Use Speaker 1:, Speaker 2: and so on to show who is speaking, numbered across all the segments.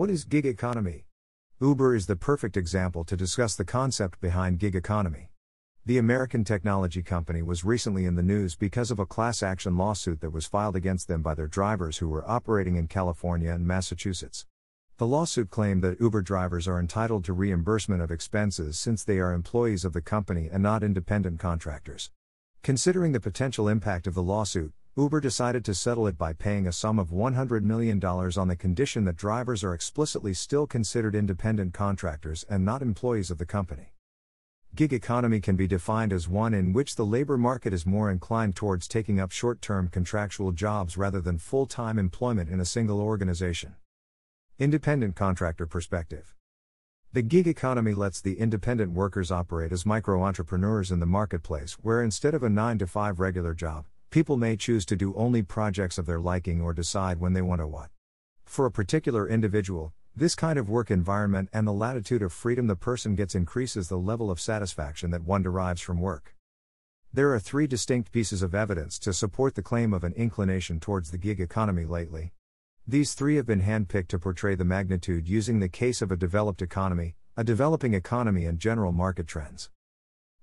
Speaker 1: What is gig economy? Uber is the perfect example to discuss the concept behind gig economy. The American technology company was recently in the news because of a class action lawsuit that was filed against them by their drivers who were operating in California and Massachusetts. The lawsuit claimed that Uber drivers are entitled to reimbursement of expenses since they are employees of the company and not independent contractors. Considering the potential impact of the lawsuit, Uber decided to settle it by paying a sum of $100 million on the condition that drivers are explicitly still considered independent contractors and not employees of the company. Gig economy can be defined as one in which the labor market is more inclined towards taking up short term contractual jobs rather than full time employment in a single organization. Independent contractor perspective. The gig economy lets the independent workers operate as micro entrepreneurs in the marketplace, where instead of a 9 to 5 regular job, people may choose to do only projects of their liking or decide when they want to what. For a particular individual, this kind of work environment and the latitude of freedom the person gets increases the level of satisfaction that one derives from work. There are three distinct pieces of evidence to support the claim of an inclination towards the gig economy lately. These three have been handpicked to portray the magnitude using the case of a developed economy, a developing economy, and general market trends.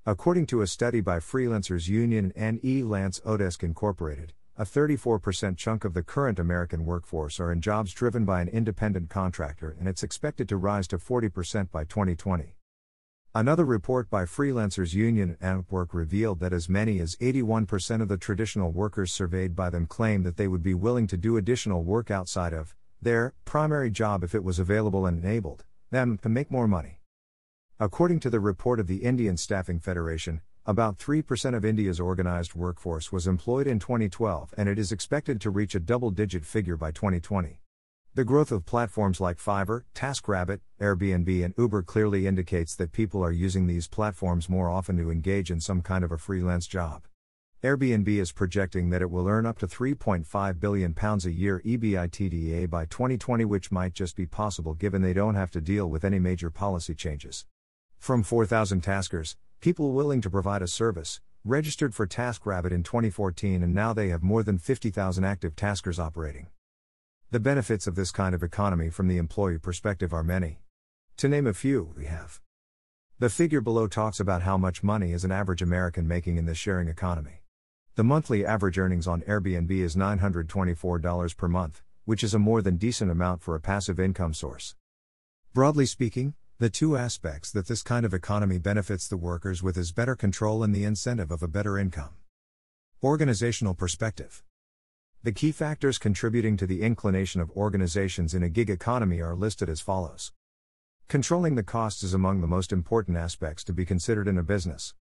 Speaker 1: According to a study by Freelancers Union and E. Lance Odesk Incorporated, a 34% chunk of the current American workforce are in jobs driven by an independent contractor, and it's expected to rise to 40% by 2020. Another report by Freelancers Union and Upwork revealed that as many as 81% of the traditional workers surveyed by them claim that they would be willing to do additional work outside of their primary job if it was available and enabled them to make more money. According to the report of the Indian Staffing Federation, about 3% of India's organized workforce was employed in 2012 and it is expected to reach a double digit figure by 2020. The growth of platforms like Fiverr, TaskRabbit, Airbnb, and Uber clearly indicates that people are using these platforms more often to engage in some kind of a freelance job. Airbnb is projecting that it will earn up to 3.5 billion pounds a year EBITDA by 2020, which might just be possible given they don't have to deal with any major policy changes. From 4,000 taskers, people willing to provide a service, registered for TaskRabbit in 2014, and now they have more than 50,000 active taskers operating. The benefits of this kind of economy from the employee perspective are many. To name a few, we have. The figure below talks about how much money is an average American making in this sharing economy. The monthly average earnings on Airbnb is $924 per month, which is a more than decent amount for a passive income source. Broadly speaking, the two aspects that this kind of economy benefits the workers with is better control and the incentive of a better income. Organizational perspective. The key factors contributing to the inclination of organizations in a gig economy are listed as follows. Controlling the costs is among the most important aspects to be considered in a business.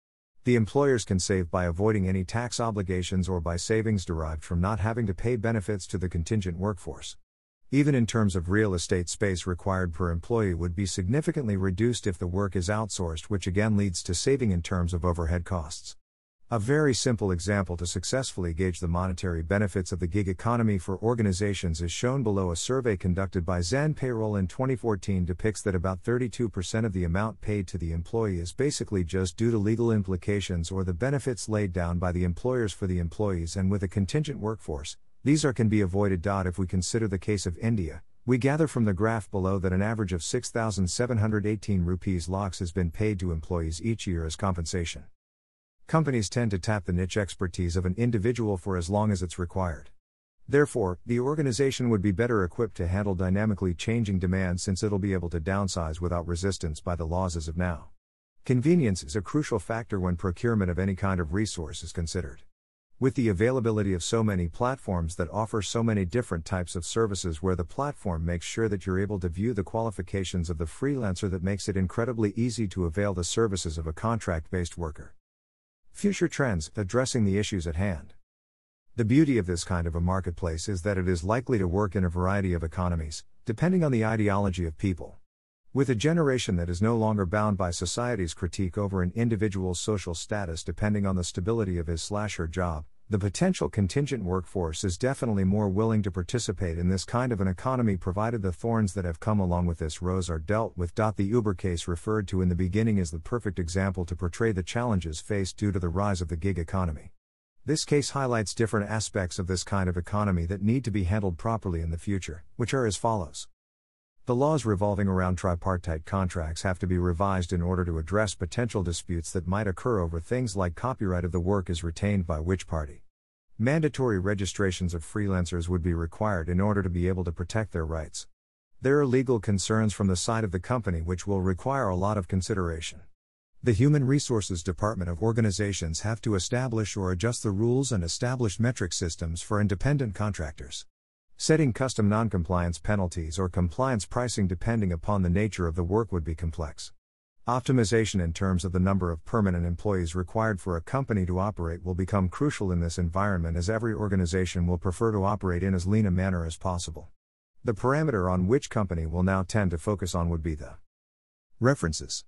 Speaker 1: The employers can save by avoiding any tax obligations or by savings derived from not having to pay benefits to the contingent workforce. Even in terms of real estate space required per employee would be significantly reduced if the work is outsourced, which again leads to saving in terms of overhead costs. A very simple example to successfully gauge the monetary benefits of the gig economy for organizations is shown below. A survey conducted by ZenPayroll in 2014 depicts that about 32% of the amount paid to the employee is basically just due to legal implications or the benefits laid down by the employers for the employees, and with a contingent workforce, these are can be avoided. If we consider the case of India, we gather from the graph below that an average of 6,718 rupees lakhs has been paid to employees each year as compensation. Companies tend to tap the niche expertise of an individual for as long as it's required. Therefore, the organization would be better equipped to handle dynamically changing demand since it'll be able to downsize without resistance by the laws as of now. Convenience is a crucial factor when procurement of any kind of resource is considered. With the availability of so many platforms that offer so many different types of services, where the platform makes sure that you're able to view the qualifications of the freelancer, that makes it incredibly easy to avail the services of a contract based worker. Future trends addressing the issues at hand. The beauty of this kind of a marketplace is that it is likely to work in a variety of economies, depending on the ideology of people. With a generation that is no longer bound by society's critique over an individual's social status depending on the stability of his slash her job, the potential contingent workforce is definitely more willing to participate in this kind of an economy provided the thorns that have come along with this rose are dealt with. The Uber case referred to in the beginning is the perfect example to portray the challenges faced due to the rise of the gig economy. This case highlights different aspects of this kind of economy that need to be handled properly in the future, which are as follows. The laws revolving around tripartite contracts have to be revised in order to address potential disputes that might occur over things like copyright of the work is retained by which party. Mandatory registrations of freelancers would be required in order to be able to protect their rights. There are legal concerns from the side of the company which will require a lot of consideration. The Human Resources Department of organizations have to establish or adjust the rules and establish metric systems for independent contractors. Setting custom noncompliance penalties or compliance pricing depending upon the nature of the work would be complex. Optimization in terms of the number of permanent employees required for a company to operate will become crucial in this environment as every organization will prefer to operate in as lean a manner as possible. The parameter on which company will now tend to focus on would be the references.